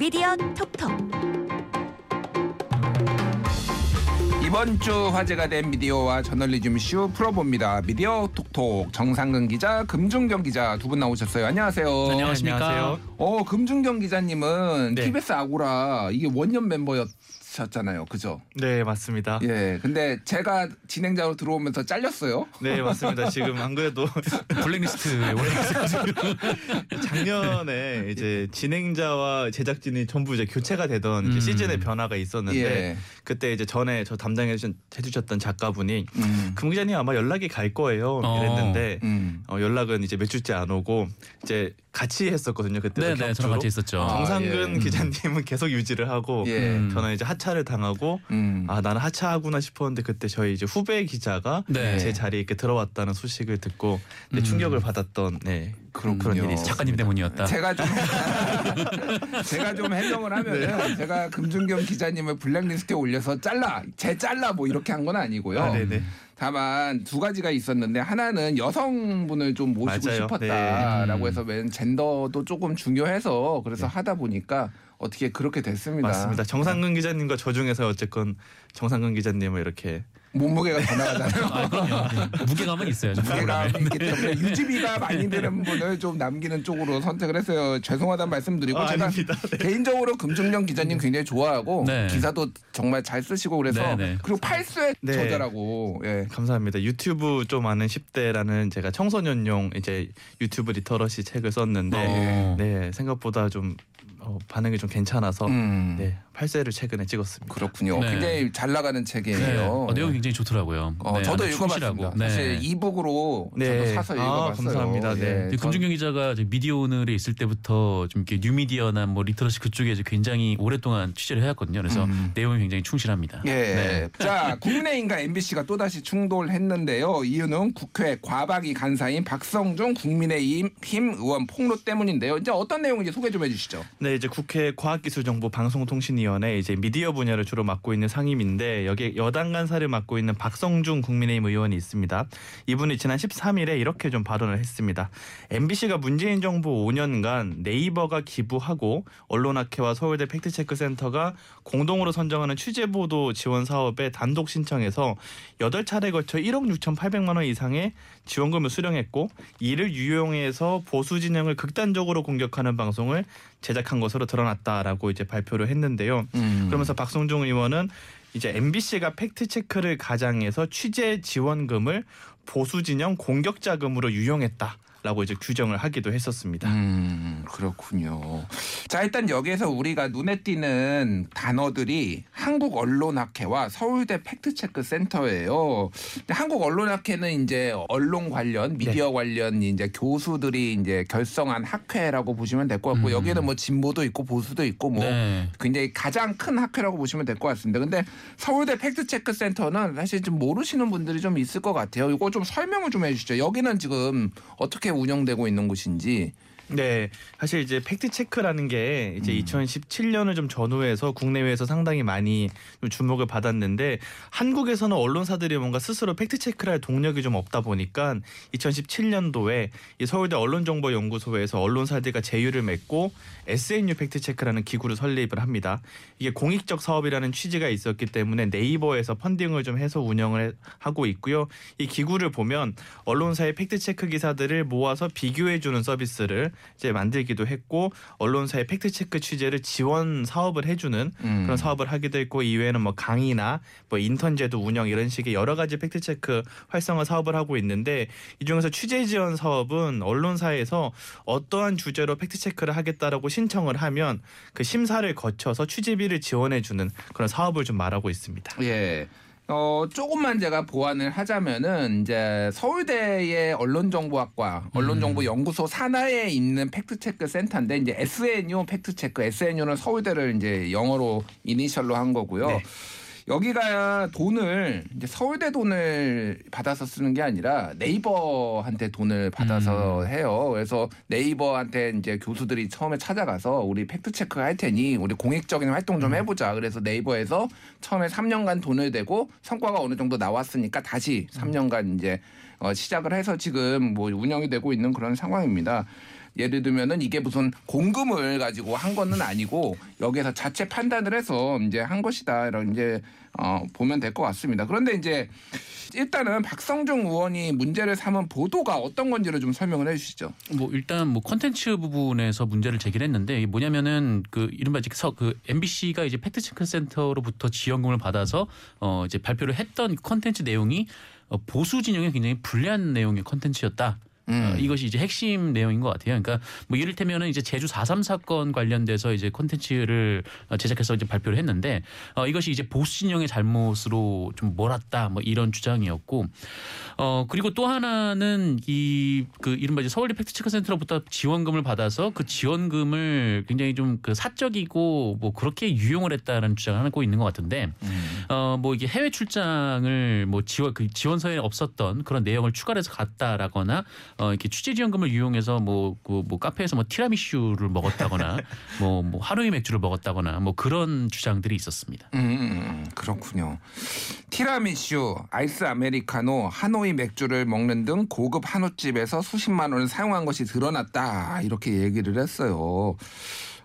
미디어 톡톡 이번 주 화제가 된 미디어와 저널리즘 이슈 풀어봅니다. 미디어 톡톡 정상근 기자, 금중경 기자 두 분 나오셨어요. 안녕하세요. 안녕하십니까. 안녕하세요. 어, 금중경 기자님은 네. TBS 아고라 이게 원년 멤버였 었잖아요. 그죠? 네 맞습니다. 예. 근데 제가 진행자로 들어오면서 잘렸어요. 네 맞습니다. 지금 안 그래도 블랙리스트에 올라 있어요. 작년에 이제 진행자와 제작진이 전부 이제 교체가 되던 이제 음. 시즌의 변화가 있었는데 예. 그때 이제 전에 저 담당해 주신- 해주셨던 작가분이 음. 금 기자님 아마 연락이 갈 거예요 어. 이랬는데 음. 어, 연락은 이제 몇 주째 안 오고 이제 같이 했었거든요 그때 네네, 저랑 같이 있었죠. 아, 정상근 예. 기자님은 계속 유지를 하고 예. 음. 저는 이제 하차를 당하고 음. 아 나는 하차하구나 싶었는데 그때 저희 이제 후배 기자가 네. 제 자리에 이렇게 들어왔다는 소식을 듣고 네, 음. 충격을 받았던 네 그렇군요. 그런 일이 있었습니다. 작가님 때문이었다. 제가 좀 제가 좀 해명을 하면은 제가 금준경 기자님을 블랙리스트에 올려서 잘라 제 잘라 뭐 이렇게 한 건 아니고요. 아, 네네. 다만 두 가지가 있었는데 하나는 여성분을 좀 모시고 맞아요. 싶었다라고 네. 해서 맨 젠더도 조금 중요해서 그래서 하다 보니까 어떻게 그렇게 됐습니다. 맞습니다. 정상근 기자님과 저 중에서 어쨌건 정상근 기자님을 이렇게 몸무게가 더 나가잖아요. 아, 그럼요. 무게감은 있어요. 프로그램에. 있기 때문에 유지비가 많이 드는 분을 좀 남기는 쪽으로 선택을 했어요. 죄송하다는 말씀드리고 아, 제가 아닙니다. 개인적으로 금준경 기자님 굉장히 좋아하고 네. 기사도 정말 잘 쓰시고 그래서 네, 네. 그리고 8쇄의 네. 저자라고 예. 감사합니다. 유튜브 좀 아는 10대라는 제가 청소년용 이제 유튜브 literacy 책을 썼는데 어. 네 생각보다 좀 어, 반응이 좀 괜찮아서 음. 네 8쇄를 최근에 찍었습니다. 그렇군요. 네. 굉장히 잘 나가는 책이에요. 네. 어, 내용이 굉장히 좋더라고요. 어, 네, 저도 읽어봤습니다. 사실 네. e-book으로 네. 저도 사서 아, 읽어봤어요. 감사합니다. 네. 예, 금준경 기자가 미디어 오늘에 있을 때부터 좀 이렇게 뉴미디어나 뭐 literacy 그쪽에 굉장히 오랫동안 취재를 해왔거든요. 그래서 음. 내용이 굉장히 충실합니다. 예. 네. 자, 국민의힘과 MBC가 또다시 충돌했는데요. 이유는 국회 과방위 간사인 박성중 국민의힘 힘 의원 폭로 때문인데요. 이제 어떤 내용인지 소개 좀 해주시죠. 네, 이제 국회 과학기술정보방송통신위원 회 이제 미디어 분야를 주로 맡고 있는 상임인데 여기에 여당 간사를 맡고 있는 박성중 국민의힘 의원이 있습니다. 이분이 지난 13일에 이렇게 좀 발언을 했습니다. MBC가 문재인 정부 5년간 네이버가 기부하고 언론학회와 서울대 팩트체크 센터가 공동으로 선정하는 취재 보도 지원 사업에 단독 신청해서 8차례 걸쳐 1억 6,800만 원 이상의 지원금을 수령했고 이를 유용해서 보수 진영을 극단적으로 공격하는 방송을 제작한 것으로 드러났다라고 이제 발표를 했는데요. 음. 그러면서 박성중 의원은 이제 MBC가 팩트 체크를 가장해서 취재 지원금을 보수 진영 공격 자금으로 유용했다 라고 이제 규정을 하기도 했었습니다. 음, 그렇군요. 자, 일단 여기에서 우리가 눈에 띄는 단어들이 한국 언론학회와 서울대 팩트체크 센터예요. 한국 언론학회는 이제 언론 관련, 미디어 네. 관련 이제 교수들이 이제 결성한 학회라고 보시면 될 것 같고 음. 여기에는 뭐 진보도 있고 보수도 있고 뭐 네. 굉장히 가장 큰 학회라고 보시면 될 것 같습니다. 근데 서울대 팩트체크 센터는 사실 좀 모르시는 분들이 좀 있을 것 같아요. 이거 좀 설명을 좀 해주시죠. 여기는 지금 어떻게 운영되고 있는 곳인지. 네, 사실 이제 팩트 체크라는 게 이제 2017년을 좀 전후해서 국내외에서 상당히 많이 좀 주목을 받았는데 한국에서는 언론사들이 뭔가 스스로 팩트 체크를 할 동력이 좀 없다 보니까 2017년도에 이 서울대 언론정보연구소에서 언론사들과 제휴를 맺고 SNU 팩트 체크라는 기구를 설립을 합니다. 이게 공익적 사업이라는 취지가 있었기 때문에 네이버에서 funding을 좀 해서 운영을 해- 하고 있고요. 이 기구를 보면 언론사의 팩트 체크 기사들을 모아서 비교해 주는 서비스를 이제 만들기도 했고 언론사의 팩트 체크 취재를 지원 사업을 해주는 음. 그런 사업을 하기도 했고 이외에는 뭐 강의나 뭐 인턴제도 운영 이런 식의 여러 가지 팩트 체크 활성화 사업을 하고 있는데 이 중에서 취재 지원 사업은 언론사에서 어떠한 주제로 팩트 체크를 하겠다라고 신청을 하면 그 심사를 거쳐서 취재비를 지원해 주는 그런 사업을 좀 말하고 있습니다. 예. 어, 조금만 제가 보완을 하자면은 이제 서울대의 언론정보학과 언론정보연구소 산하에 있는 팩트체크 센터인데 이제 SNU 팩트체크 SNU는 서울대를 이제 영어로 이니셜로 한 거고요. 네. 여기가 돈을 이제 서울대 돈을 받아서 쓰는 게 아니라 네이버한테 돈을 받아서 해요. 그래서 네이버한테 이제 교수들이 처음에 찾아가서 우리 팩트 체크 할 테니 우리 공익적인 활동 좀 해보자. 그래서 네이버에서 처음에 3년간 돈을 대고 성과가 어느 정도 나왔으니까 다시 3년간 이제 어, 시작을 해서 지금 뭐 운영이 되고 있는 그런 상황입니다. 예를 들면은 이게 무슨 공금을 가지고 한 거는 아니고 여기에서 자체 판단을 해서 이제 한 것이다 이런 이제 어 보면 될 것 같습니다. 그런데 이제 일단은 박성중 의원이 문제를 삼은 보도가 어떤 건지를 좀 설명을 해주시죠. 뭐 일단 뭐 컨텐츠 부분에서 문제를 제기했는데 이게 뭐냐면은 그 이른바 이제 서- 그 MBC가 이제 팩트 체크 센터로부터 지원금을 받아서 어 이제 발표를 했던 컨텐츠 내용이 어 보수 진영에 굉장히 불리한 내용의 컨텐츠였다. 어, 이것이 이제 핵심 내용인 것 같아요. 그러니까 뭐 이를테면은 이제 제주 4.3 사건 관련돼서 이제 콘텐츠를 어, 제작해서 이제 발표를 했는데 어, 이것이 이제 보수 진영의 잘못으로 좀 몰았다 뭐 이런 주장이었고 어 그리고 또 하나는 이 그 이른바 이제 서울대 팩트체크 센터로부터 지원금을 받아서 그 지원금을 굉장히 좀 그 사적이고 뭐 그렇게 유용을 했다라는 주장을 하고 있는 것 같은데 어뭐 이게 해외 출장을 뭐 지원 그 지원서에 없었던 그런 내용을 추가해서 갔다라거나 어 이렇게 취재 지원금을 이용해서 뭐 그 뭐 카페에서 뭐 티라미슈를 먹었다거나 뭐 뭐 하루이 맥주를 먹었다거나 뭐 그런 주장들이 있었습니다. 음, 그렇군요. 티라미슈, 아이스 아메리카노, 하노이 맥주를 먹는 등 고급 한우집에서 수십만 원을 사용한 것이 드러났다. 이렇게 얘기를 했어요.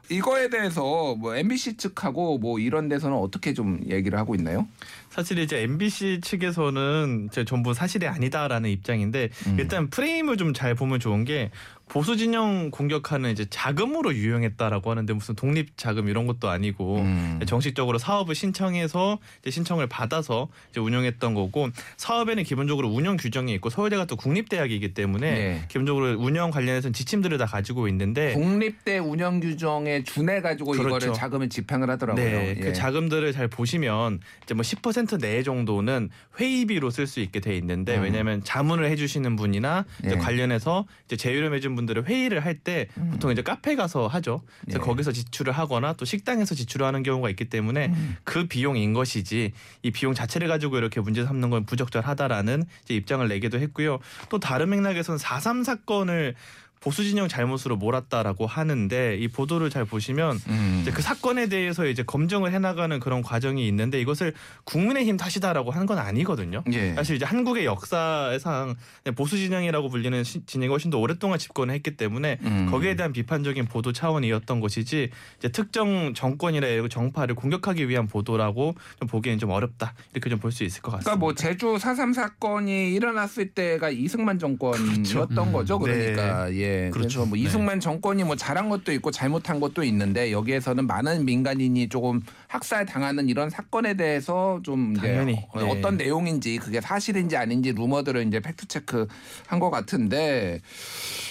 이거에 대해서 뭐 MBC 측하고 뭐 이런 데서는 어떻게 좀 얘기를 하고 있나요? 사실 이제 MBC 측에서는 이제 전부 사실이 아니다라는 입장인데 일단 프레임을 좀 잘 보면 좋은 게 보수 진영 공격하는 이제 자금으로 유용했다라고 하는데 무슨 독립 자금 이런 것도 아니고 음. 정식적으로 사업을 신청해서 신청을 받아서 운영했던 거고 사업에는 기본적으로 운영 규정이 있고 서울대가 또 국립대학이기 때문에 네. 기본적으로 운영 관련해서는 지침들을 다 가지고 있는데 국립대 운영 규정에 준해 가지고 그렇죠. 이거를 자금을 집행을 하더라고요. 네, 예. 그 자금들을 잘 보시면 이제 뭐10% 내 정도는 회의비로 쓸 수 있게 돼 있는데 음. 왜냐하면 자문을 해주시는 분이나 이제 예. 관련해서 이제 제휴를 맺은 분들을 회의를 할때 보통 이제 카페 가서 하죠. 그래서 음. 예. 거기서 지출을 하거나 또 식당에서 지출을 하는 경우가 있기 때문에 음. 그 비용인 것이지 이 비용 자체를 가지고 이렇게 문제 삼는 건 부적절하다라는 이제 입장을 내기도 했고요. 또 다른 맥락에서는 4.3 사건을 보수 진영 잘못으로 몰았다라고 하는데 이 보도를 잘 보시면 음. 이제 그 사건에 대해서 이제 검증을 해나가는 그런 과정이 있는데 이것을 국민의힘 탓이다라고 하는 건 아니거든요. 예. 사실 이제 한국의 역사상 보수 진영이라고 불리는 시- 진영이 훨씬 더 오랫동안 집권을 했기 때문에 음. 거기에 대한 비판적인 보도 차원이었던 것이지 이제 특정 정권이나 이런 정파를 공격하기 위한 보도라고 좀 보기엔 좀 어렵다 이렇게 좀 볼 수 있을 것 같습니다. 그러니까 뭐 제주 4.3 사건이 일어났을 때가 이승만 정권이었던 음. 거죠. 그러니까 예. 그래서 그렇죠. 뭐 네. 이승만 정권이 뭐 잘한 것도 있고 잘못한 것도 있는데 여기에서는 많은 민간인이 조금 학살 당하는 이런 사건에 대해서 좀 이제 당연히. 어- 네. 어떤 내용인지 그게 사실인지 아닌지 루머들을 이제 팩트 체크 한 것 같은데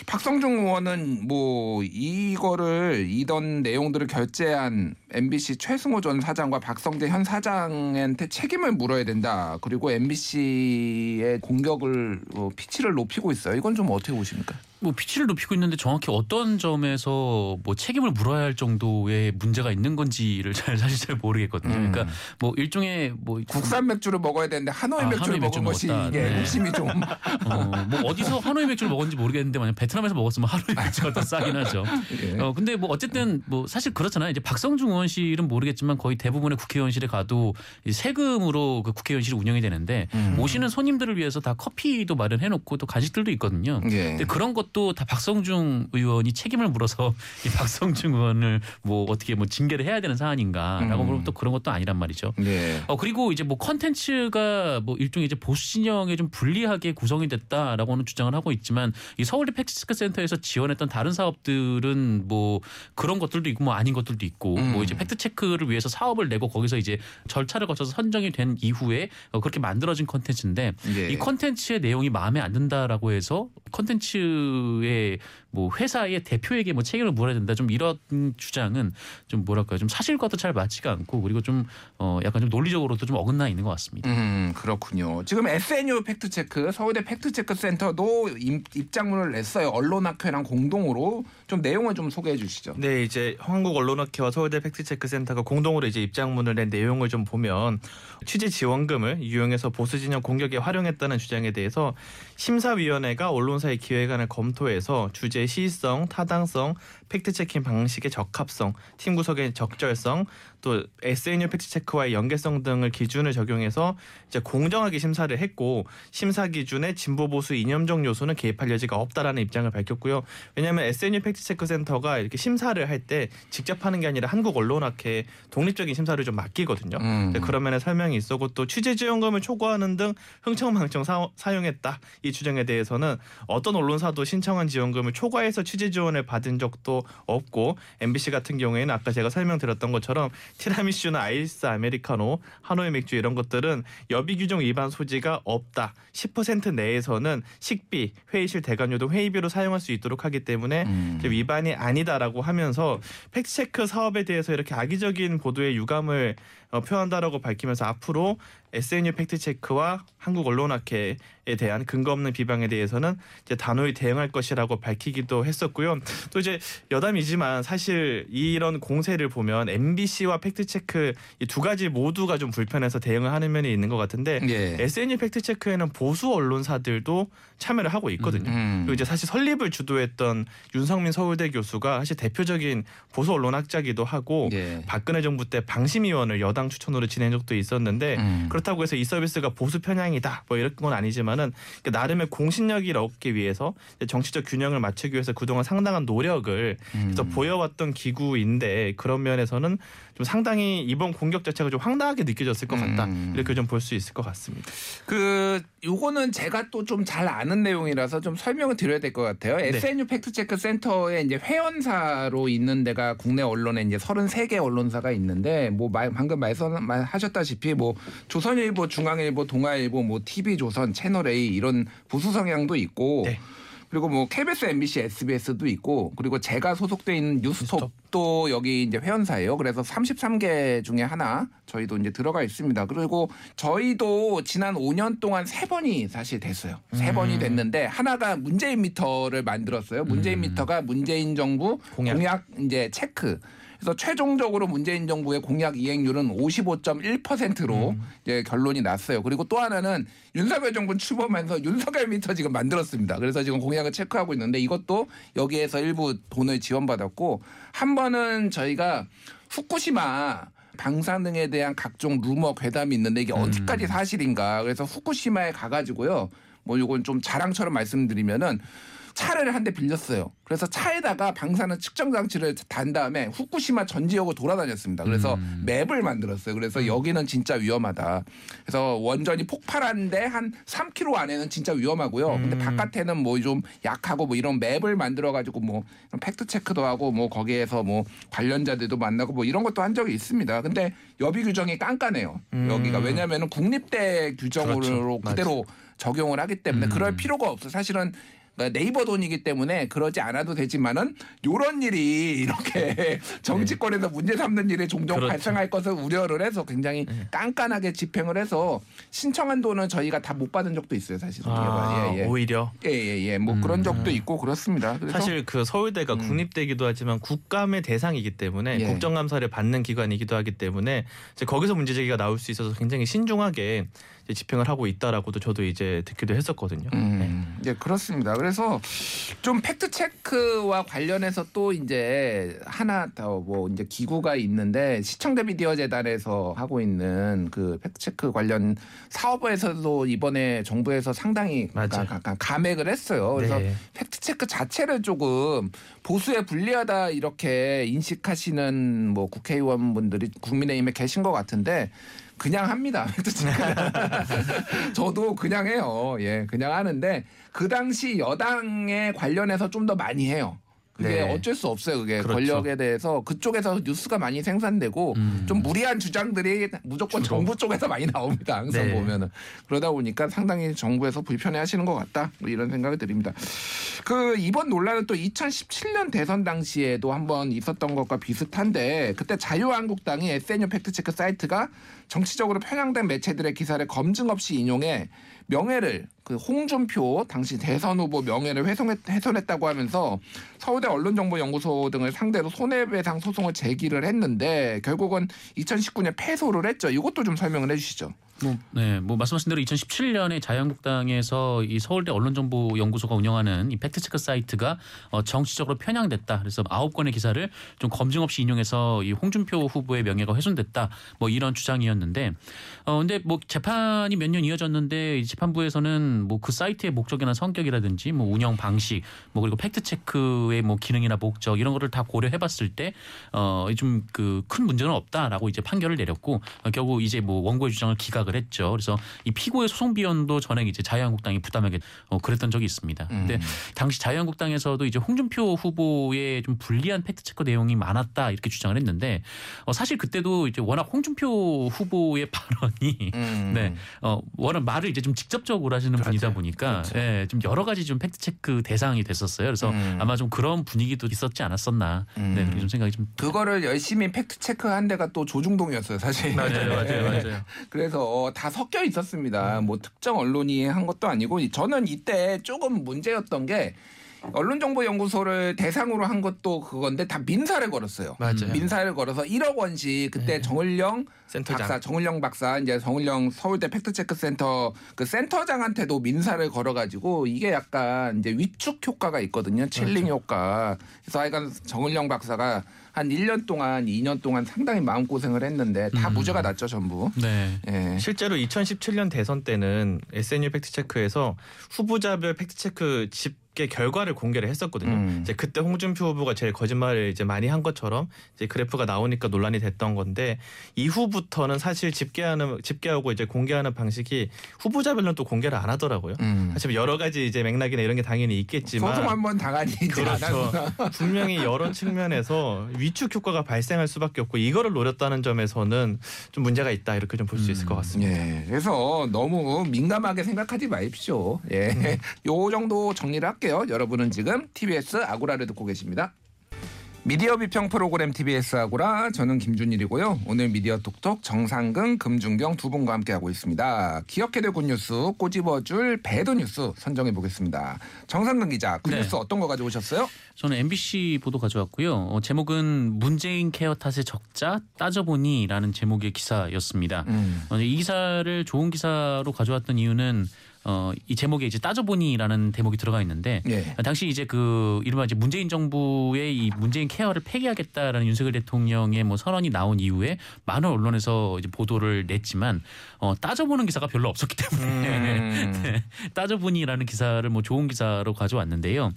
박성중 의원은 뭐 이거를 이던 내용들을 결제한 MBC 최승호 전 사장과 박성재 현 사장한테 책임을 물어야 된다. 그리고 MBC의 공격을 어, 피치를 높이고 있어요. 이건 좀 어떻게 보십니까? 뭐 피치를 높이고 있는데 정확히 어떤 점에서 뭐 책임을 물어야 할 정도의 문제가 있는 건지를 잘 사실 잘 모르겠거든요. 음. 그러니까 뭐 일종의 뭐 국산 맥주를 먹어야 되는데 하노이 아, 맥주를 하노이 먹은 것이 먹었다. 이게 네. 핵심이 좀 어, 뭐 어디서 하노이 맥주를 먹었는지 모르겠는데 만약 베트남에서 먹었으면 하노이 맥주가 더 싸긴 하죠. 예. 어 근데 뭐 어쨌든 뭐 사실 그렇잖아요. 이제 박성중 의원실은 모르겠지만 거의 대부분의 국회의원실에 가도 이 세금으로 그 국회의원실이 운영이 되는데 음. 오시는 손님들을 위해서 다 커피도 마련해 놓고 또 간식들도 있거든요. 예. 근데 그런 것도 다 박성중 의원이 책임을 물어서 이 박성중 의원을 뭐 어떻게 뭐 징계를 해야 되는 사안인가라고 음. 보면 또 그런 것도 아니란 말이죠. 예. 어 그리고 이제 뭐 컨텐츠가 뭐 일종의 이제 보수 진영에 좀 불리하게 구성이 됐다라고는 주장을 하고 있지만 이 서울대 팩트체크 센터에서 지원했던 다른 사업들은 뭐 그런 것들도 있고 뭐 아닌 것들도 있고 음. 뭐 이제 팩트 체크를 위해서 사업을 내고 거기서 이제 절차를 거쳐서 선정이 된 이후에 어 그렇게 만들어진 컨텐츠인데 예. 이 컨텐츠의 내용이 마음에 안 든다라고 해서 컨텐츠의 뭐 회사의 대표에게 뭐 책임을 물어야 된다 좀 이런 주장은 좀 뭐랄까요 좀 사실과도 잘 맞지가 않고 그리고 좀 어 약간 좀 논리적으로도 좀 어긋나 있는 것 같습니다. 음 그렇군요. 지금 SNU 팩트 체크 서울대 팩트 체크 센터도 임- 입장문을 냈어요. 언론학회랑 공동으로 좀 내용을 좀 소개해 주시죠. 네, 이제 한국 언론학회와 서울대 팩트체크센터가 공동으로 이제 입장문을 낸 내용을 좀 보면 취재 지원금을 이용해서 보수 진영 공격에 활용했다는 주장에 대해서 심사위원회가 언론사의 기획안을 검 검토해서 주제 시의성, 타당성, fact checking 방식의 적합성, 팀 구성의 적절성, 또 SNU 팩트 체크와의 연계성 등을 기준을 적용해서 이제 공정하게 심사를 했고 심사 기준에 진보 보수 이념적 요소는 개입할 여지가 없다라는 입장을 밝혔고요. 왜냐하면 SNU 팩트 체크 센터가 이렇게 심사를 할 때 직접 하는 게 아니라 한국 언론학회 독립적인 심사를 좀 맡기거든요. 음. 면에 설명이 있었고 또 취재 지원금을 초과하는 등 흥청망청 사, 사용했다 이 주장에 대해서는 어떤 언론사도 신청한 지원금을 초과해서 취재 지원을 받은 적도 없고 MBC 같은 경우에는 아까 제가 설명드렸던 것처럼 티라미슈나 아이스 아메리카노 하노이 맥주 이런 것들은 여비 규정 위반 소지가 없다 10% 내에서는 식비 회의실 대관료 등 회의비로 사용할 수 있도록 하기 때문에 음. 위반이 아니다라고 하면서 팩트체크 사업에 대해서 이렇게 악의적인 보도에 유감을 어, 표한다라고 밝히면서 앞으로 SNU 팩트체크와 한국 언론학회에 대한 근거 없는 비방에 대해서는 이제 단호히 대응할 것이라고 밝히기도 했었고요. 또 이제 여담이지만 사실 이런 공세를 보면 MBC와 팩트체크 이 두 가지 모두가 좀 불편해서 대응을 하는 면이 있는 것 같은데 예. SNU 팩트체크에는 보수 언론사들도 참여를 하고 있거든요. 음. 그리고 이제 사실 설립을 주도했던 윤성민 서울대 교수가 사실 대표적인 보수 언론학자기도 하고 예. 박근혜 정부 때 방심위원을 여당 추천으로 지낸 적도 있었는데 음. 그렇다고 해서 이 서비스가 보수 편향이다 뭐 이런 건 아니지만은 그 나름의 공신력을 얻기 위해서 정치적 균형을 맞추기 위해서 그동안 상당한 노력을 음. 또 보여왔던 기구인데 그런 면에서는 좀 상당히 이번 공격 자체가 좀 황당하게 느껴졌을 것 같다 음. 이렇게 좀 볼 수 있을 것 같습니다. 그 요거는 제가 또 좀 잘 아는 내용이라서 좀 설명을 드려야 될 것 같아요. 네. SNU 팩트체크 센터에 이제 회원사로 있는 데가 국내 언론에 이제 33개 언론사가 있는데 뭐 말, 방금 말씀하셨다시피 뭐 조선일보, 중앙일보, 동아일보, 뭐 TV조선, 채널A 이런 보수 성향도 있고 네. 그리고 뭐 KBS, MBC, SBS도 있고 그리고 제가 소속돼 있는 뉴스톱도 여기 이제 회원사예요. 그래서 33개 중에 하나 저희도 이제 들어가 있습니다. 그리고 저희도 지난 5년 동안 세 번이 사실 됐어요. 세 음. 번이 됐는데 하나가 문재인 미터를 만들었어요. 문재인 미터가 문재인 정부 공약. 공약, 이제 체크. 그래서 최종적으로 문재인 정부의 공약 이행률은 55.1%로 음. 이제 결론이 났어요. 그리고 또 하나는 윤석열 정부 출범하면서 윤석열 미터 지금 만들었습니다. 그래서 지금 공약을 체크하고 있는데 이것도 여기에서 일부 돈을 지원받았고 한 번은 저희가 후쿠시마 방사능에 대한 각종 루머 괴담이 있는데 이게 어디까지 사실인가 그래서 후쿠시마에 가가지고요. 뭐 요건 좀 자랑처럼 말씀드리면은 차를 한 대 빌렸어요. 그래서 차에다가 방사능 측정 장치를 단 다음에 후쿠시마 전 지역을 돌아다녔습니다. 그래서 맵을 만들었어요. 그래서 여기는 진짜 위험하다. 그래서 원전이 폭발하는데 한 3km 안에는 진짜 위험하고요. 근데 바깥에는 뭐 좀 약하고 뭐 이런 맵을 만들어 가지고 뭐 팩트 체크도 하고 뭐 거기에서 뭐 관련자들도 만나고 뭐 이런 것도 한 적이 있습니다. 근데 여비 규정이 깐깐해요. 여기가 왜냐면은 국립대 규정으로 그렇죠. 그대로 적용을 하기 때문에 음. 그럴 필요가 없어. 사실은 네이버 돈이기 때문에 그러지 않아도 되지만은 요런 일이 이렇게 정치권에서 문제 삼는 일이 종종 그렇죠. 발생할 것을 우려를 해서 굉장히 깐깐하게 집행을 해서 신청한 돈은 저희가 다 못 받은 적도 있어요, 사실은. 아, 예, 예. 오히려 예, 예, 예. 뭐 그런 적도 있고 그렇습니다. 사실 그 서울대가 음. 국립대기도 하지만 국감의 대상이기 때문에 예. 국정감사를 받는 기관이기도 하기 때문에 이제 거기서 문제 제기가 나올 수 있어서 굉장히 신중하게 집행을 하고 있다라고도 저도 이제 듣기도 했었거든요. 네. 음, 예, 그렇습니다. 그래서 좀 팩트 체크와 관련해서 또 이제 하나 더 뭐 이제 기구가 있는데 시청자 미디어 재단에서 하고 있는 그 팩트 체크 관련 사업에서도 이번에 정부에서 상당히 맞아요. 가- 가- 감액을 했어요. 그래서 네. 팩트 체크 자체를 조금 보수에 불리하다 이렇게 인식하시는 뭐 국회의원분들이 국민의힘에 계신 것 같은데 그냥 합니다. 저도 그냥 해요. 예, 그냥 하는데 그 당시 여당에 관련해서 좀 더 많이 해요. 그게 네. 어쩔 수 없어요. 그게 그렇죠. 권력에 대해서 그쪽에서 뉴스가 많이 생산되고 음. 좀 무리한 주장들이 무조건 주로. 정부 쪽에서 많이 나옵니다. 항상 네. 보면은 그러다 보니까 상당히 정부에서 불편해하시는 것 같다. 뭐 이런 생각이 듭니다. 그 이번 논란은 또 2017년 대선 당시에도 한번 있었던 것과 비슷한데 그때 자유한국당이 SNU 팩트체크 사이트가 정치적으로 편향된 매체들의 기사를 검증 없이 인용해 명예를 그 홍준표 당시 대선 후보 명예를 훼손했, 훼손했다고 하면서 서울대 언론정보연구소 등을 상대로 손해배상 소송을 제기를 했는데 결국은 2019년 패소를 했죠. 이것도 좀 설명을 해주시죠. 뭐, 네, 뭐 말씀하신 대로 2017년에 자유한국당에서 이 서울대 언론정보연구소가 운영하는 이 팩트체크 사이트가 어, 정치적으로 편향됐다. 그래서 아홉 건의 기사를 좀 검증 없이 인용해서 이 홍준표 후보의 명예가 훼손됐다. 뭐 이런 주장이었는데, 어 근데 뭐 재판이 몇 년 이어졌는데 이 재판부에서는 뭐 그 사이트의 목적이나 성격이라든지 뭐 운영 방식, 뭐 그리고 팩트 체크의 뭐 기능이나 목적 이런 거를 다 고려해 봤을 때 어 좀 그 큰 문제는 없다라고 이제 판결을 내렸고 어, 결국 이제 뭐 원고의 주장을 기각을 했죠. 그래서 이 피고의 소송 비용도 전액 이제 자유한국당이 부담하게 어 그랬던 적이 있습니다. 근데 당시 자유한국당에서도 이제 홍준표 후보의 좀 불리한 팩트 체크 내용이 많았다 이렇게 주장을 했는데 어 사실 그때도 이제 워낙 홍준표 후보의 발언이 음. 네. 어, 워낙 말을 이제 좀 직접적으로 하시는 분이다 보니까 그렇죠. 예, 좀 여러 가지 좀 팩트 체크 대상이 됐었어요. 그래서 음. 아마 좀 그런 분위기도 있었지 않았었나. 음. 네, 그렇게 좀 생각이 좀 그거를 열심히 팩트 체크한 데가 또 조중동이었어요, 사실. 맞아요, 맞아요, 맞아요. 그래서 어, 다 섞여 있었습니다. 뭐 특정 언론이 한 것도 아니고 저는 이때 조금 문제였던 게 언론정보연구소를 대상으로 한 것도 그건데 다 민사를 걸었어요. 맞아요. 민사를 걸어서 1억 원씩 그때 정은령 센터장. 박사, 정은령 박사 이제 정은령 서울대 팩트체크 센터 그 센터장한테도 민사를 걸어가지고 이게 약간 이제 위축 효과가 있거든요. chilling 효과. 그래서 하여간 정은령 박사가 한 1년 동안, 2년 동안 상당히 마음 고생을 했는데 다 음. 무죄가 났죠, 전부. 네. 예. 실제로 2017년 대선 때는 SNU 팩트 체크에서 후보자별 팩트 체크 집계 결과를 공개를 했었거든요. 음. 이제 그때 홍준표 후보가 제일 거짓말을 이제 많이 한 것처럼 이제 그래프가 나오니까 논란이 됐던 건데 이후부터는 사실 집계하는 집계하고 이제 공개하는 방식이 후보자별로는 또 공개를 안 하더라고요. 음. 사실 여러 가지 이제 맥락이나 이런 게 당연히 있겠지만 소송 한번 당하니 그렇죠. 분명히 여러 측면에서 위축 효과가 발생할 수밖에 없고 이거를 노렸다는 점에서는 좀 문제가 있다 이렇게 좀 볼 수 있을 것 같습니다. 예. 그래서 너무 민감하게 생각하지 마십시오. 예. 음. 요 정도 정리를 할게요. 여러분은 지금 TBS 아고라를 듣고 계십니다. 미디어 비평 프로그램 TBS 아고라 저는 김준일이고요. 오늘 미디어 톡톡 정상근, 금준경 두 분과 함께하고 있습니다. 기억해야 될 good news 꼬집어줄 bad news 선정해 보겠습니다. 정상근 기자, 네. good news 어떤 거 가져오셨어요? 저는 MBC 보도 가져왔고요. 어, 제목은 문재인 케어 탓의 적자 따져보니라는 제목의 기사였습니다. 음. 어, 이 기사를 좋은 기사로 가져왔던 이유는 어, 이 제목에 이제 따져보니라는 대목이 들어가 있는데 예. 당시 이제 그 이른바 이제 문재인 정부의 이 문재인 케어를 폐기하겠다라는 윤석열 대통령의 뭐 선언이 나온 이후에 많은 언론에서 이제 보도를 냈지만 어, 따져보는 기사가 별로 없었기 때문에 음. 네, 따져보니라는 기사를 뭐 좋은 기사로 가져왔는데요.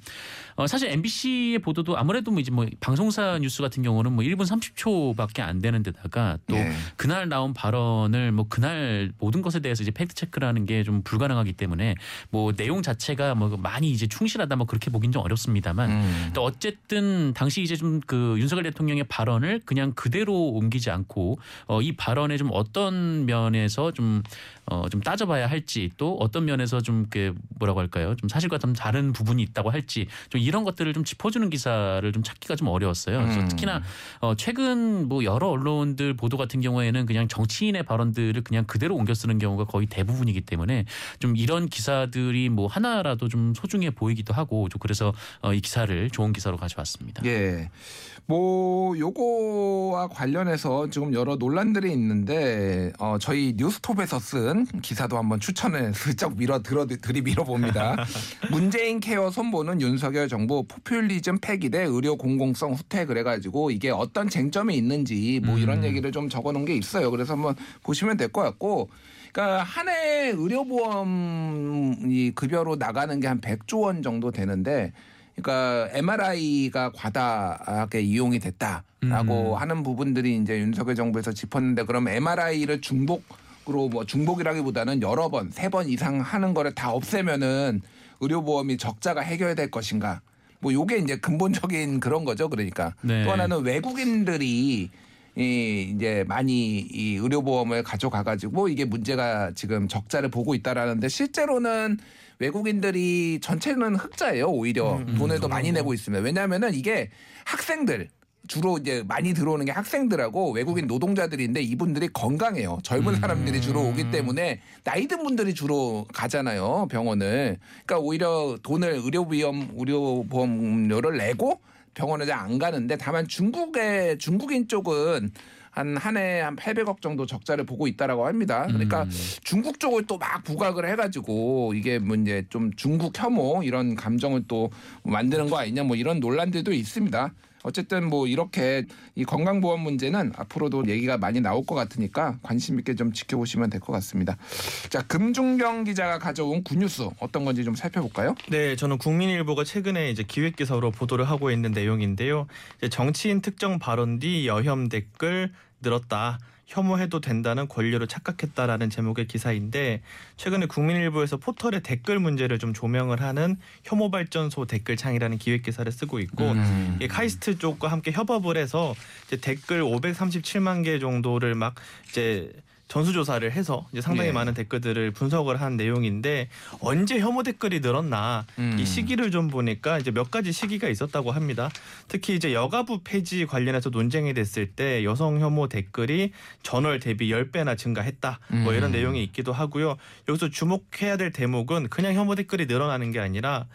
어, 사실 MBC의 보도도 아무래도 뭐 이제 뭐 방송사 뉴스 같은 경우는 뭐 1분 30초밖에 안 되는 데다가 또 예. 그날 나온 발언을 뭐 그날 모든 것에 대해서 이제 팩트 체크라는 게 좀 불가능하기 때문에 뭐 내용 자체가 뭐 많이 이제 충실하다 뭐 그렇게 보긴 좀 어렵습니다만 음. 또 어쨌든 당시 이제 좀 그 윤석열 대통령의 발언을 그냥 그대로 옮기지 않고 어, 이 발언에 좀 어떤 면에서 좀 어, 좀 따져봐야 할지 또 어떤 면에서 좀 그 뭐라고 할까요? 좀 사실과 좀 다른 부분이 있다고 할지 좀 이런 것들을 좀 짚어주는 기사를 좀 찾기가 좀 어려웠어요. 그래서 음. 특히나 어, 최근 뭐 여러 언론들 보도 같은 경우에는 그냥 정치인의 발언들을 그냥 그대로 옮겨 쓰는 경우가 거의 대부분이기 때문에 좀 이런 기사들이 뭐 하나라도 좀 소중해 보이기도 하고 좀 그래서 어, 이 기사를 좋은 기사로 가져왔습니다. 예. 뭐 요거와 관련해서 지금 여러 논란들이 있는데 어 저희 뉴스톱에서 쓴 기사도 한번 추천을 슬쩍 밀어 들어 들이밀어 봅니다. 문재인 케어 손보는 윤석열 정부 포퓰리즘 폐기 대 의료 공공성 후퇴 그래가지고 이게 어떤 쟁점이 있는지 뭐 이런 음. 얘기를 좀 적어놓은 게 있어요. 그래서 한번 보시면 될 것 같고. 그러니까 한 해 의료보험이 급여로 나가는 게 한 100조 원 정도 되는데 그러니까 MRI가 과다하게 이용이 됐다라고 음. 하는 부분들이 이제 윤석열 정부에서 짚었는데 그럼 MRI를 중복 으로 뭐 중복이라기보다는 여러 번, 세 번 이상 하는 거를 다 없애면은 의료보험이 적자가 해결될 것인가? 뭐 요게 이제 근본적인 그런 거죠. 그러니까 네. 또 하나는 외국인들이 이 이제 많이 이 의료보험을 가져가 가지고 이게 문제가 지금 적자를 보고 있다라는데 실제로는 외국인들이 전체는 흑자예요 오히려 돈을 더 많이 내고 있습니다 왜냐하면은 이게 학생들 주로 이제 많이 들어오는 게 학생들하고 외국인 노동자들인데 이분들이 건강해요. 젊은 사람들이 주로 오기 때문에 나이 든 분들이 주로 가잖아요 병원을. 그러니까 오히려 돈을 의료비용 의료보험료를 내고 병원에 잘안 가는데 다만 중국의 중국인 쪽은 한한해한 800억 정도 적자를 보고 있다라고 합니다. 그러니까 음. 중국 쪽을 또 막 부각을 해가지고 이게 뭐 이제 좀 중국 혐오 이런 감정을 또 만드는 거 아니냐 뭐 이런 논란들도 있습니다. 어쨌든 뭐 이렇게 이 건강보험 문제는 앞으로도 얘기가 많이 나올 것 같으니까 관심 있게 좀 지켜보시면 될 것 같습니다. 자 금중경 기자가 가져온 굿뉴스 어떤 건지 좀 살펴볼까요? 네, 저는 국민일보가 최근에 이제 기획 기사로 보도를 하고 있는 내용인데요. 이제 정치인 특정 발언 뒤 여혐 댓글 늘었다. 혐오해도 된다는 권리로 착각했다라는 제목의 기사인데 최근에 국민일보에서 포털의 댓글 문제를 좀 조명을 하는 혐오 발전소 댓글창이라는 기획 기사를 쓰고 있고 음. 이 카이스트 쪽과 함께 협업을 해서 이제 댓글 537만 개 정도를 막 이제 전수조사를 해서 이제 상당히 예. 많은 댓글들을 분석을 한 내용인데 언제 혐오 댓글이 늘었나 음. 이 시기를 좀 보니까 이제 몇 가지 시기가 있었다고 합니다. 특히 이제 여가부 폐지 관련해서 논쟁이 됐을 때 여성 혐오 댓글이 전월 대비 10배나 증가했다. 뭐 이런 음. 내용이 있기도 하고요. 여기서 주목해야 될 대목은 그냥 혐오 댓글이 늘어나는 게 아니라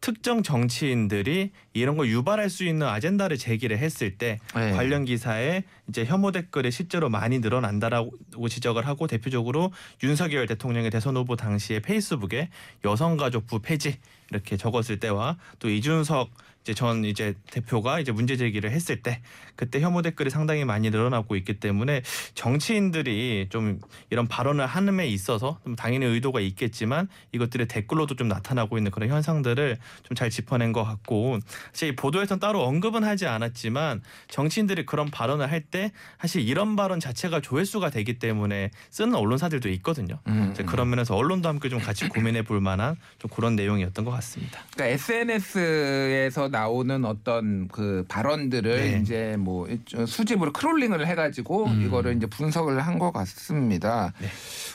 특정 정치인들이 이런 걸 유발할 수 있는 아젠다를 제기를 했을 때 네. 관련 기사에 이제 혐오 댓글이 실제로 많이 늘어난다라고 지적을 하고 대표적으로 윤석열 대통령의 대선 후보 당시에 페이스북에 여성가족부 폐지 이렇게 적었을 때와 또 이준석 이제 전 이제 대표가 이제 문제 제기를 했을 때 그때 혐오 댓글이 상당히 많이 늘어나고 있기 때문에 정치인들이 좀 이런 발언을 하는 에 있어서 좀 당연히 의도가 있겠지만 이것들이 댓글로도 좀 나타나고 있는 그런 현상들을 좀 잘 짚어낸 것 같고 사실 이 보도에서는 따로 언급은 하지 않았지만 정치인들이 그런 발언을 할 때 사실 이런 발언 자체가 조회수가 되기 때문에 쓰는 언론사들도 있거든요. 음. 이제 그런 면에서 언론도 함께 좀 같이 고민해 볼 만한 좀 그런 내용이었던 것 같습니다. 그러니까 SNS에서 나오는 어떤 그 발언들을 네. 이제 뭐 수집으로 crawling을 해가지고 음. 이거를 이제 분석을 한 것 같습니다. 네.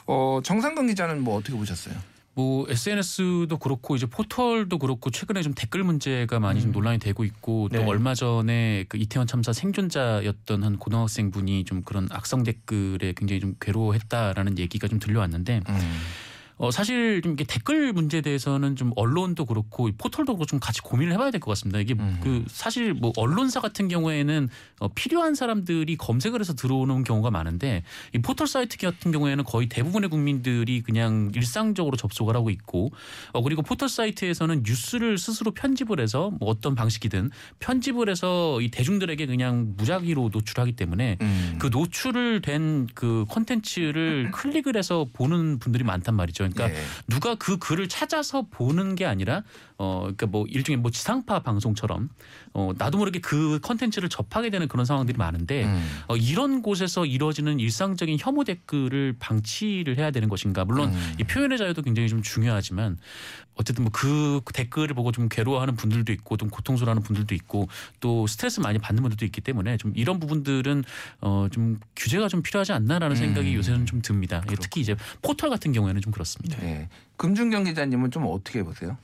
어, 정상근 기자는 뭐 어떻게 보셨어요? 뭐 SNS도 그렇고 이제 포털도 그렇고 최근에 좀 댓글 문제가 많이 좀 논란이 되고 있고 또 네. 얼마 전에 그 이태원 참사 생존자였던 한 고등학생 분이 좀 그런 악성 댓글에 굉장히 좀 괴로워했다라는 얘기가 좀 들려왔는데 어 사실 좀 이게 댓글 문제에 대해서는 좀 언론도 그렇고 이 포털도 그렇고 좀 같이 고민을 해봐야 될 것 같습니다. 이게 음. 그 사실 뭐 언론사 같은 경우에는 어 필요한 사람들이 검색을 해서 들어오는 경우가 많은데 이 포털 사이트 같은 경우에는 거의 대부분의 국민들이 그냥 일상적으로 접속을 하고 있고 어 그리고 포털 사이트에서는 뉴스를 스스로 편집을 해서 뭐 어떤 방식이든 편집을 해서 이 대중들에게 그냥 무작위로 노출하기 때문에 음. 그 노출을 된그 콘텐츠를 클릭을 해서 보는 분들이 많단 말이죠. 그러니까 네. 누가 그 글을 찾아서 보는 게 아니라 어 그러니까 뭐 일종의 뭐 지상파 방송처럼 어 나도 모르게 그 콘텐츠를 접하게 되는 그런 상황들이 많은데 음. 어 이런 곳에서 이루어지는 일상적인 혐오 댓글을 방치를 해야 되는 것인가? 물론 음. 이 표현의 자유도 굉장히 좀 중요하지만 어쨌든 뭐 그 댓글을 보고 좀 괴로워하는 분들도 있고 좀 고통스러워하는 분들도 있고 또 스트레스 많이 받는 분들도 있기 때문에 좀 이런 부분들은 어좀 규제가 좀 필요하지 않나라는 생각이 음. 요새는 좀 듭니다. 예, 특히 이제 포털 같은 경우에는 좀 그렇습니다. 네. 금중경 기자님은 좀 어떻게 보세요?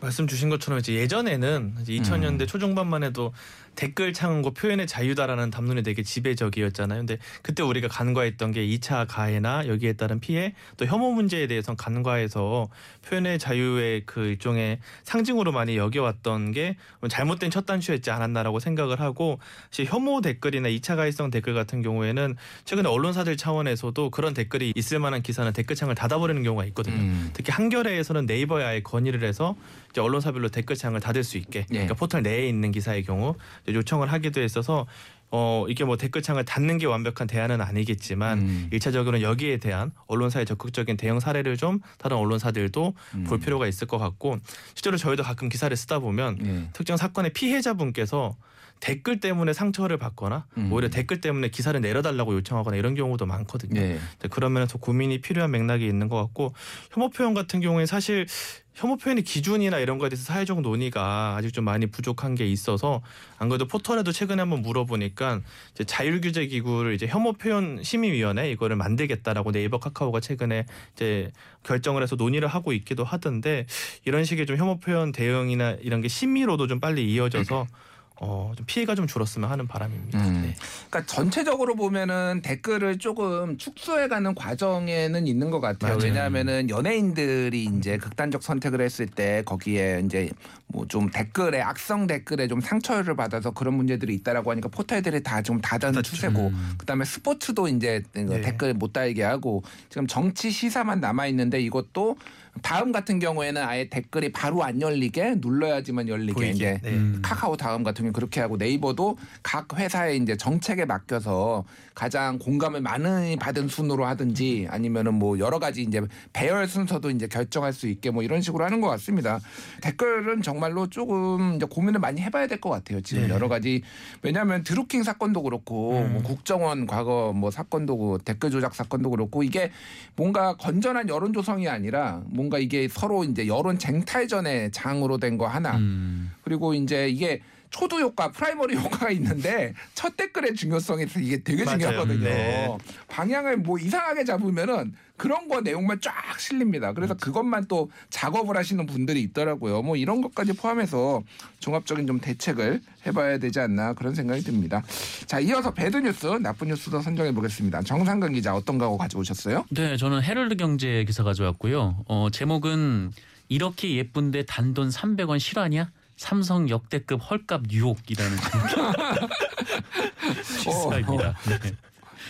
말씀 주신 것처럼 이제 예전에는 이제 2000년대 초중반만 해도 댓글 창은 거 표현의 자유다라는 담론이 되게 지배적이었잖아요. 근데 그때 우리가 간과했던 게 2차 가해나 여기에 따른 피해 또 혐오 문제에 대해서 간과해서 표현의 자유의 그 일종의 상징으로 많이 여겨왔던 게 잘못된 첫 단추였지 않았나라고 생각을 하고 사실 혐오 댓글이나 2차 가해성 댓글 같은 경우에는 최근에 언론사들 차원에서도 그런 댓글이 있을 만한 기사는 댓글창을 닫아버리는 경우가 있거든요. 음. 특히 한겨레에서는 네이버에 아예 건의를 해서 언론사별로 댓글창을 닫을 수 있게 예. 그러니까 포털 내에 있는 기사의 경우 요청을 하기도 했어서 어 이게 뭐 댓글창을 닫는 게 완벽한 대안은 아니겠지만 음. 일차적으로는 여기에 대한 언론사의 적극적인 대응 사례를 좀 다른 언론사들도 음. 볼 필요가 있을 것 같고 실제로 저희도 가끔 기사를 쓰다 보면 예. 특정 사건의 피해자분께서 댓글 때문에 상처를 받거나 음. 오히려 댓글 때문에 기사를 내려달라고 요청하거나 이런 경우도 많거든요. 예. 네, 그런 면에서 고민이 필요한 맥락이 있는 것 같고 혐오 표현 같은 경우에 사실 혐오 표현의 기준이나 이런 거에 대해서 사회적 논의가 아직 좀 많이 부족한 게 있어서 안 그래도 포털에도 최근에 한번 물어보니까 이제 자율규제 기구를 이제 혐오 표현 심의위원회 이거를 만들겠다라고 네이버 카카오가 최근에 이제 결정을 해서 논의를 하고 있기도 하던데 이런 식의 좀 혐오 표현 대응이나 이런 게 심의로도 좀 빨리 이어져서 어, 좀 피해가 좀 줄었으면 하는 바람입니다. 음. 네. 그러니까 전체적으로 보면은 댓글을 조금 축소해가는 과정에는 있는 것 같아요. 맞아요. 왜냐하면은 연예인들이 이제 극단적 선택을 했을 때 거기에 이제 뭐 좀 댓글에 악성 댓글에 좀 상처를 받아서 그런 문제들이 있다라고 하니까 포털들이 다 좀 닫았죠. 추세고 음. 그다음에 스포츠도 이제 그 네. 댓글 못 달게 하고 지금 정치 시사만 남아 있는데 이것도 다음 같은 경우에는 아예 댓글이 바로 안 열리게 눌러야지만 열리게 보이게. 이제 네. 음. 카카오 다음 같은 경우 그렇게 하고 네이버도 각 회사의 이제 정책에 맡겨서 가장 공감을 많이 받은 순으로 하든지 아니면은 뭐 여러 가지 이제 배열 순서도 이제 결정할 수 있게 뭐 이런 식으로 하는 것 같습니다. 댓글은 정말로 조금 이제 고민을 많이 해봐야 될 것 같아요. 지금 네. 여러 가지 왜냐하면 드루킹 사건도 그렇고 음. 뭐 국정원 과거 뭐 사건도 그 댓글 조작 사건도 그렇고 이게 뭔가 건전한 여론 조성이 아니라 뭔가 이게 서로 이제 여론 쟁탈전의 장으로 된 거 아닌가 음. 그리고 이제 이게 초두 효과, primacy 효과가 있는데 첫 댓글의 중요성이 이게 되게 맞아요. 중요하거든요. 네. 방향을 뭐 이상하게 잡으면은 그런 거 내용만 쫙 쏠립니다. 그래서 그것만 또 작업을 하시는 분들이 있더라고요. 뭐 이런 것까지 포함해서 종합적인 좀 대책을 해봐야 되지 않나 그런 생각이 듭니다. 자, 이어서 bad news, 나쁜 뉴스도 선정해 보겠습니다. 정상근 기자 어떤 거 가져오셨어요? 네, 저는 헤럴드 경제 기사 가져왔고요. 어, 제목은 이렇게 예쁜데 단돈 300원 실화냐? 삼성 역대급 헐값 유혹이라는 기사입니다. 네.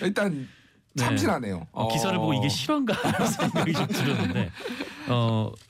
일단 네. 참신하네요. 어, 기사를 보고 이게 실화인가 하는 생각이 좀 들었는데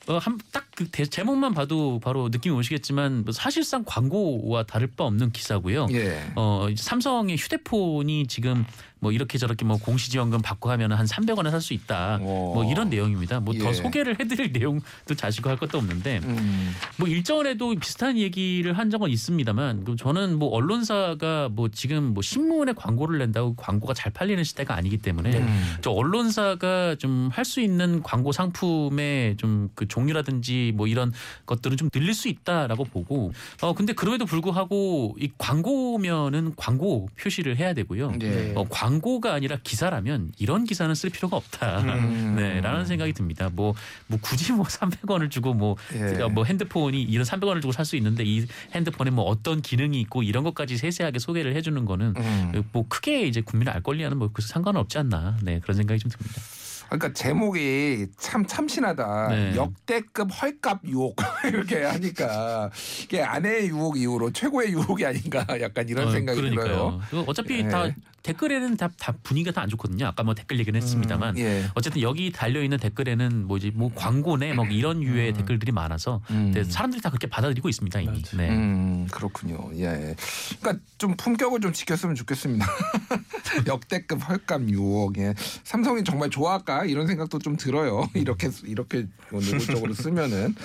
어한딱 그 제목만 봐도 바로 느낌이 오시겠지만 뭐 사실상 광고와 다를 바 없는 기사고요. 예. 어 삼성의 휴대폰이 지금 뭐 이렇게 저렇게 뭐 공시지원금 받고 하면 한 300원에 살 수 있다. 오. 뭐 이런 내용입니다. 뭐더 예. 소개를 해드릴 내용도 자시고 할 것도 없는데 음. 뭐 일전에도 비슷한 얘기를 한 적은 있습니다만 그 저는 뭐 언론사가 뭐 지금 뭐 신문에 광고를 낸다고 광고가 잘 팔리는 시대가 아니기 때문에 음. 저 언론사가 좀 할 수 있는 광고 상품의 좀 그 종류라든지 뭐 이런 것들은 좀 늘릴 수 있다라고 보고 어 근데 그럼에도 불구하고 이 광고면은 광고 표시를 해야 되고요. 예. 어, 광고가 아니라 기사라면 이런 기사는 쓸 필요가 없다. 음. 네, 라는 생각이 듭니다. 뭐, 뭐 굳이 뭐 300원을 주고 뭐, 예. 그러니까 뭐 핸드폰이 이런 300원을 주고 살 수 있는데 이 핸드폰에 뭐 어떤 기능이 있고 이런 것까지 세세하게 소개를 해주는 거는 음. 뭐 크게 이제 국민을 알 권리하는 뭐 그래서 상관은 없지 않나. 네, 그런 생각이 좀 듭니다. 그러니까 제목이 참 참신하다. 네. 역대급 헐값 유혹 이렇게 하니까 이게 아내의 유혹 이후로 최고의 유혹이 아닌가 약간 이런 어, 생각이 들어요. 그러니까요. 그 어차피 예. 다 댓글에는 다, 다 분위기가 다 안 좋거든요. 아까 뭐 댓글 얘기는 했습니다만 예. 어쨌든 여기 달려 있는 댓글에는 뭐지 뭐 광고네 뭐 이런 유의 음. 댓글들이 많아서 음. 네, 사람들이 다 그렇게 받아들이고 있습니다 이미. 맞아. 네. 음 그렇군요. 예. 그러니까 좀 품격을 좀 지켰으면 좋겠습니다. 역대급 헐값 유혹. 예. 삼성이 정말 좋아할까 이런 생각도 좀 들어요. 이렇게 이렇게 노골적으로 쓰면은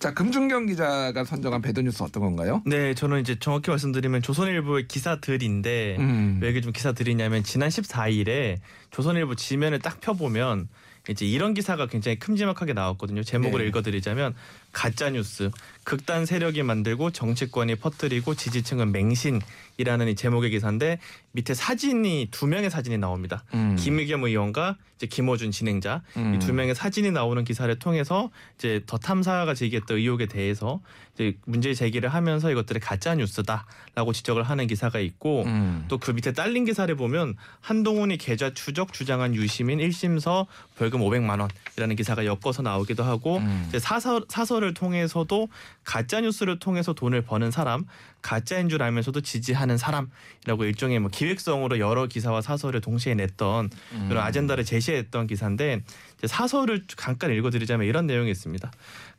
자 금준경 기자가 선정한 배드뉴스 어떤 건가요? 네, 저는 이제 정확히 말씀드리면 조선일보의 기사들인데 음. 왜 이게 좀 기사들이 냐면 지난 14일에 조선일보 지면을 딱 펴보면 이제 이런 기사가 굉장히 큼지막하게 나왔거든요. 제목을 네. 읽어드리자면 가짜 뉴스 극단 세력이 만들고 정치권이 퍼뜨리고 지지층은 맹신이라는 이 제목의 기사인데 밑에 사진이 두 명의 사진이 나옵니다. 음. 김의겸 의원과 이제 김어준 진행자 음. 이두 명의 사진이 나오는 기사를 통해서 이제 더 탐사가 제기했던 의혹에 대해서 이제 문제 제기를 하면서 이것들이 가짜 뉴스다라고 지적을 하는 기사가 있고 음. 또그 밑에 딸린 기사를 보면 한동훈이 계좌 추적 주장한 유시민 1심서 벌금 500만 원이라는 기사가 엮어서 나오기도 하고 음. 이제 사설 사설 을 통해서도 가짜 뉴스를 통해서 돈을 버는 사람, 가짜인 줄 알면서도 지지하는 사람이라고 일종의 뭐 기획성으로 여러 기사와 사설을 동시에 냈던 음. 그런 아젠다를 제시했던 기사인데 사설을 잠깐 읽어드리자면 이런 내용이 있습니다.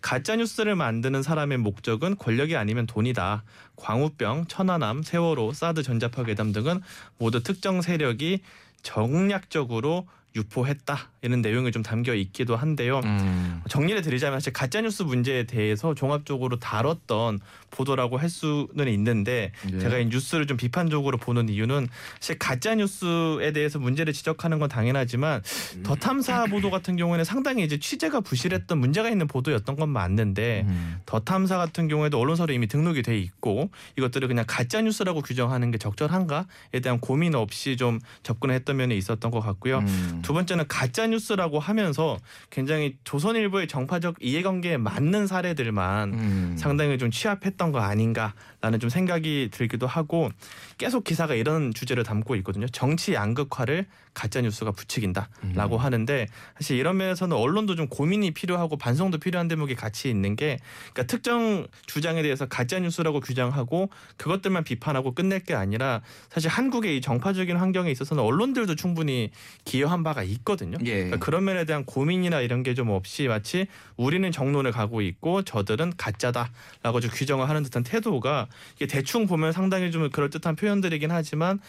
가짜 뉴스를 만드는 사람의 목적은 권력이 아니면 돈이다. 광우병, 천안함, 세월호, 사드 전자파 괴담 등은 모두 특정 세력이 정략적으로 유포했다 이런 내용이 좀 담겨 있기도 한데요. 음. 정리를 드리자면 사실 가짜 뉴스 문제에 대해서 종합적으로 다뤘던 보도라고 할 수는 있는데 예. 제가 이 뉴스를 좀 비판적으로 보는 이유는 사실 가짜 뉴스에 대해서 문제를 지적하는 건 당연하지만 더 탐사 보도 같은 경우에는 상당히 이제 취재가 부실했던 문제가 있는 보도였던 건 맞는데 음. 더 탐사 같은 경우에도 언론사로 이미 등록이 돼 있고 이것들을 그냥 가짜 뉴스라고 규정하는 게 적절한가에 대한 고민 없이 좀 접근했던 면이 있었던 것 같고요. 음. 두 번째는 가짜 뉴스라고 하면서 굉장히 조선일보의 정파적 이해관계에 맞는 사례들만 음. 상당히 좀 취합했던 거 아닌가라는 좀 생각이 들기도 하고 계속 기사가 이런 주제를 담고 있거든요. 정치 양극화를 가짜 뉴스가 부추긴다라고 음. 하는데 사실 이런 면에서는 언론도 좀 고민이 필요하고 반성도 필요한 대목이 같이 있는 게 그러니까 특정 주장에 대해서 가짜 뉴스라고 규정하고 그것들만 비판하고 끝낼 게 아니라 사실 한국의 이 정파적인 환경에 있어서는 언론들도 충분히 기여한 바가 있거든요. 예. 그러니까 그런 면에 대한 고민이나 이런 게 좀 없이 마치 우리는 정론을 가고 있고 저들은 가짜다라고 좀 규정을 하는 듯한 태도가 이게 대충 보면 상당히 좀 그럴 듯한 표현들이긴 하지만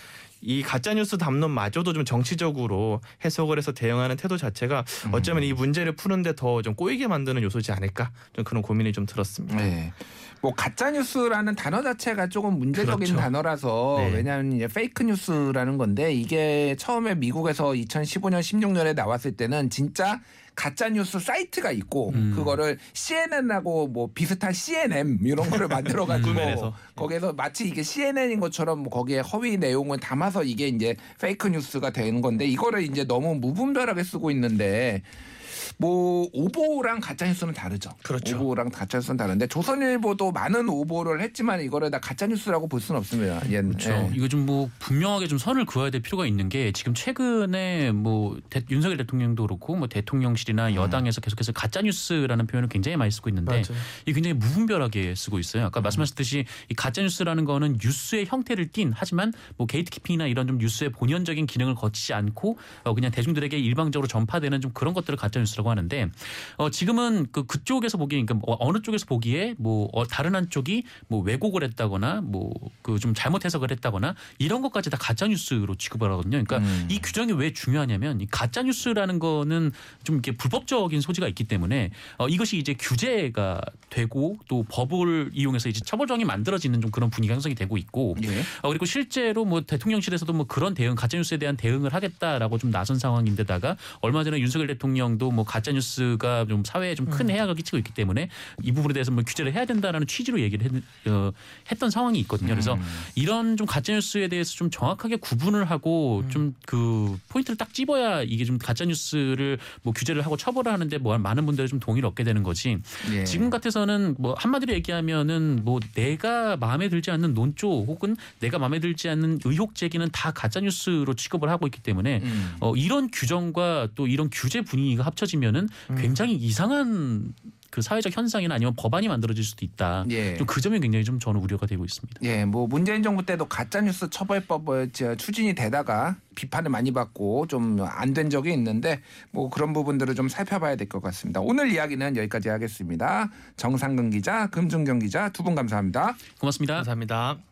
이 가짜 뉴스 담론마저도 좀 정치적으로 해석을 해서 대응하는 태도 자체가 어쩌면 이 문제를 푸는데 더 좀 꼬이게 만드는 요소지 않을까 좀 그런 고민이 좀 들었습니다. 네. 뭐 가짜 뉴스라는 단어 자체가 조금 문제적인 그렇죠. 단어라서 네. 왜냐하면 이제 fake news라는 건데 이게 처음에 미국에서 2015년 16년에 나왔을 때는 진짜 가짜 뉴스 사이트가 있고 음. 그거를 CNN하고 뭐 비슷한 CNN 이런 거를 만들어 가지고. 거기에서 마치 이게 CNN인 것처럼 뭐 거기에 허위 내용을 담아서 이게 이제 fake news가 되는 건데 이거를 이제 너무 무분별하게 쓰고 있는데 뭐 오보랑 가짜 뉴스는 다르죠. 그렇죠. 오보랑 가짜 뉴스는 다른데 조선일보도 많은 오보를 했지만 이거를 다 가짜 뉴스라고 볼 수는 없습니다. 예. 그렇죠. 예. 이거 좀 뭐 분명하게 좀 선을 그어야 될 필요가 있는 게 지금 최근에 뭐 대- 윤석열 대통령도 그렇고 뭐 대통령실이나 여당에서 계속해서 가짜 뉴스라는 표현을 굉장히 많이 쓰고 있는데. 이 굉장히 무분별하게 쓰고 있어요. 아까 말씀하셨듯이 이 가짜 뉴스라는 거는 뉴스의 형태를 띈 하지만 뭐 gatekeeping이나 이런 좀 뉴스의 본연적인 기능을 거치지 않고 어 그냥 대중들에게 일방적으로 전파되는 좀 그런 것들을 가짜 뉴스 라고 하는데 어 지금은 그 그쪽에서 보기에 그러니까 뭐 어느 쪽에서 보기에 뭐 어, 다른 한쪽이 뭐 왜곡을 했다거나 뭐 그 좀 잘못 해석을 했다거나 이런 것까지 다 가짜 뉴스로 취급을 하거든요. 그러니까 음. 이 규정이 왜 중요하냐면 이 가짜 뉴스라는 거는 좀 이렇게 불법적인 소지가 있기 때문에 어 이것이 이제 규제가 되고 또 법을 이용해서 이제 처벌정이 만들어지는 좀 그런 분위기가 형성이 되고 있고 예. 어, 그리고 실제로 뭐 대통령실에서도 뭐 그런 대응 가짜 뉴스에 대한 대응을 하겠다라고 좀 나선 상황인데다가 얼마 전에 윤석열 대통령도 뭐 가짜 뉴스가 좀 사회에 좀 큰 해악을 끼치고 있기 때문에 이 부분에 대해서 뭐 규제를 해야 된다라는 취지로 얘기를 했, 어, 했던 상황이 있거든요. 그래서 음. 이런 좀 가짜 뉴스에 대해서 좀 정확하게 구분을 하고 좀 그 포인트를 딱 집어야 이게 좀 가짜 뉴스를 뭐 규제를 하고 처벌을 하는데 뭐 많은 분들이 좀 동의를 얻게 되는 거지. 예. 지금 같아서는 뭐 한마디로 얘기하면은 뭐 내가 마음에 들지 않는 논조 혹은 내가 마음에 들지 않는 의혹 제기는 다 가짜 뉴스로 취급을 하고 있기 때문에 음. 어 이런 규정과 또 이런 규제 분위기가 합쳐지면 은 굉장히 이상한 그 사회적 현상이나 아니면 법안이 만들어질 수도 있다. 예. 좀그 점이 굉장히 좀 저는 우려가 되고 있습니다. 예, 뭐 문재인 정부 때도 가짜 뉴스 처벌법 저 추진이 되다가 비판을 많이 받고 좀 안 된 적이 있는데 뭐 그런 부분들을 좀 살펴봐야 될 것 같습니다. 오늘 이야기는 여기까지 하겠습니다. 정상근 기자, 금준경 기자 두 분 감사합니다. 고맙습니다. 감사합니다.